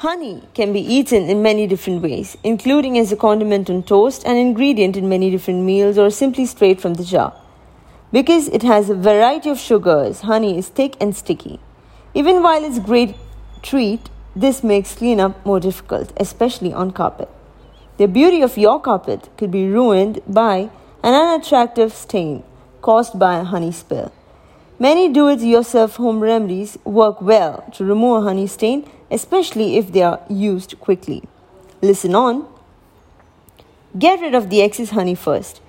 Honey can be eaten in many different ways, including as a condiment on toast, an ingredient in many different meals, or simply straight from the jar. Because it has a variety of sugars, honey is thick and sticky. Even while it's a great treat, this makes cleanup more difficult, especially on carpet. The beauty of your carpet could be ruined by an unattractive stain caused by a honey spill. Many do it yourself home remedies work well to remove a honey stain, especially if they are used quickly. Listen on. Get rid of the excess honey first.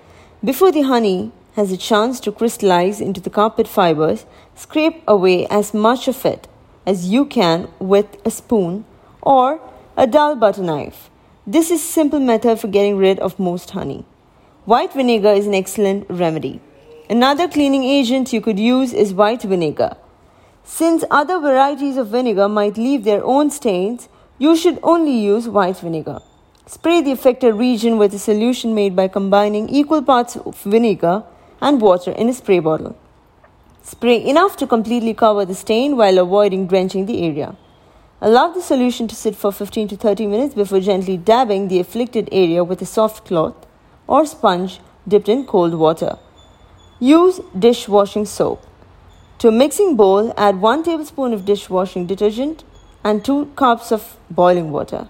Before the honey has a chance to crystallize into the carpet fibers, scrape away as much of it as you can with a spoon or a dull butter knife. This is a simple method for getting rid of most honey. White vinegar is an excellent remedy. Another cleaning agent you could use is white vinegar. Since other varieties of vinegar might leave their own stains, you should only use white vinegar. Spray the affected region with a solution made by combining equal parts of vinegar and water in a spray bottle. Spray enough to completely cover the stain while avoiding drenching the area. Allow the solution to sit for 15 to 30 minutes before gently dabbing the afflicted area with a soft cloth or sponge dipped in cold water. Use dishwashing soap. To a mixing bowl, add 1 tablespoon of dishwashing detergent and 2 cups of boiling water.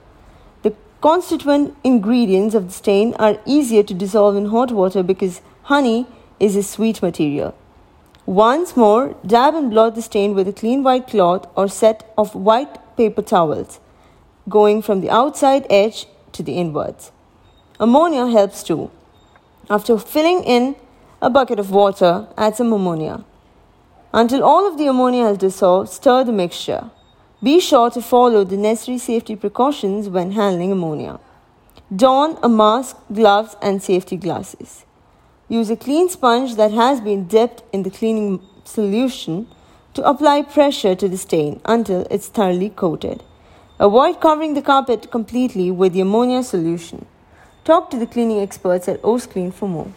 The constituent ingredients of the stain are easier to dissolve in hot water because honey is a sweet material. Once more, dab and blot the stain with a clean white cloth or set of white paper towels, going from the outside edge to the inwards. Ammonia helps too. After filling in a bucket of water, add some ammonia. Until all of the ammonia has dissolved, stir the mixture. Be sure to follow the necessary safety precautions when handling ammonia. Don a mask, gloves, and safety glasses. Use a clean sponge that has been dipped in the cleaning solution to apply pressure to the stain until it's thoroughly coated. Avoid covering the carpet completely with the ammonia solution. Talk to the cleaning experts at Clean for more.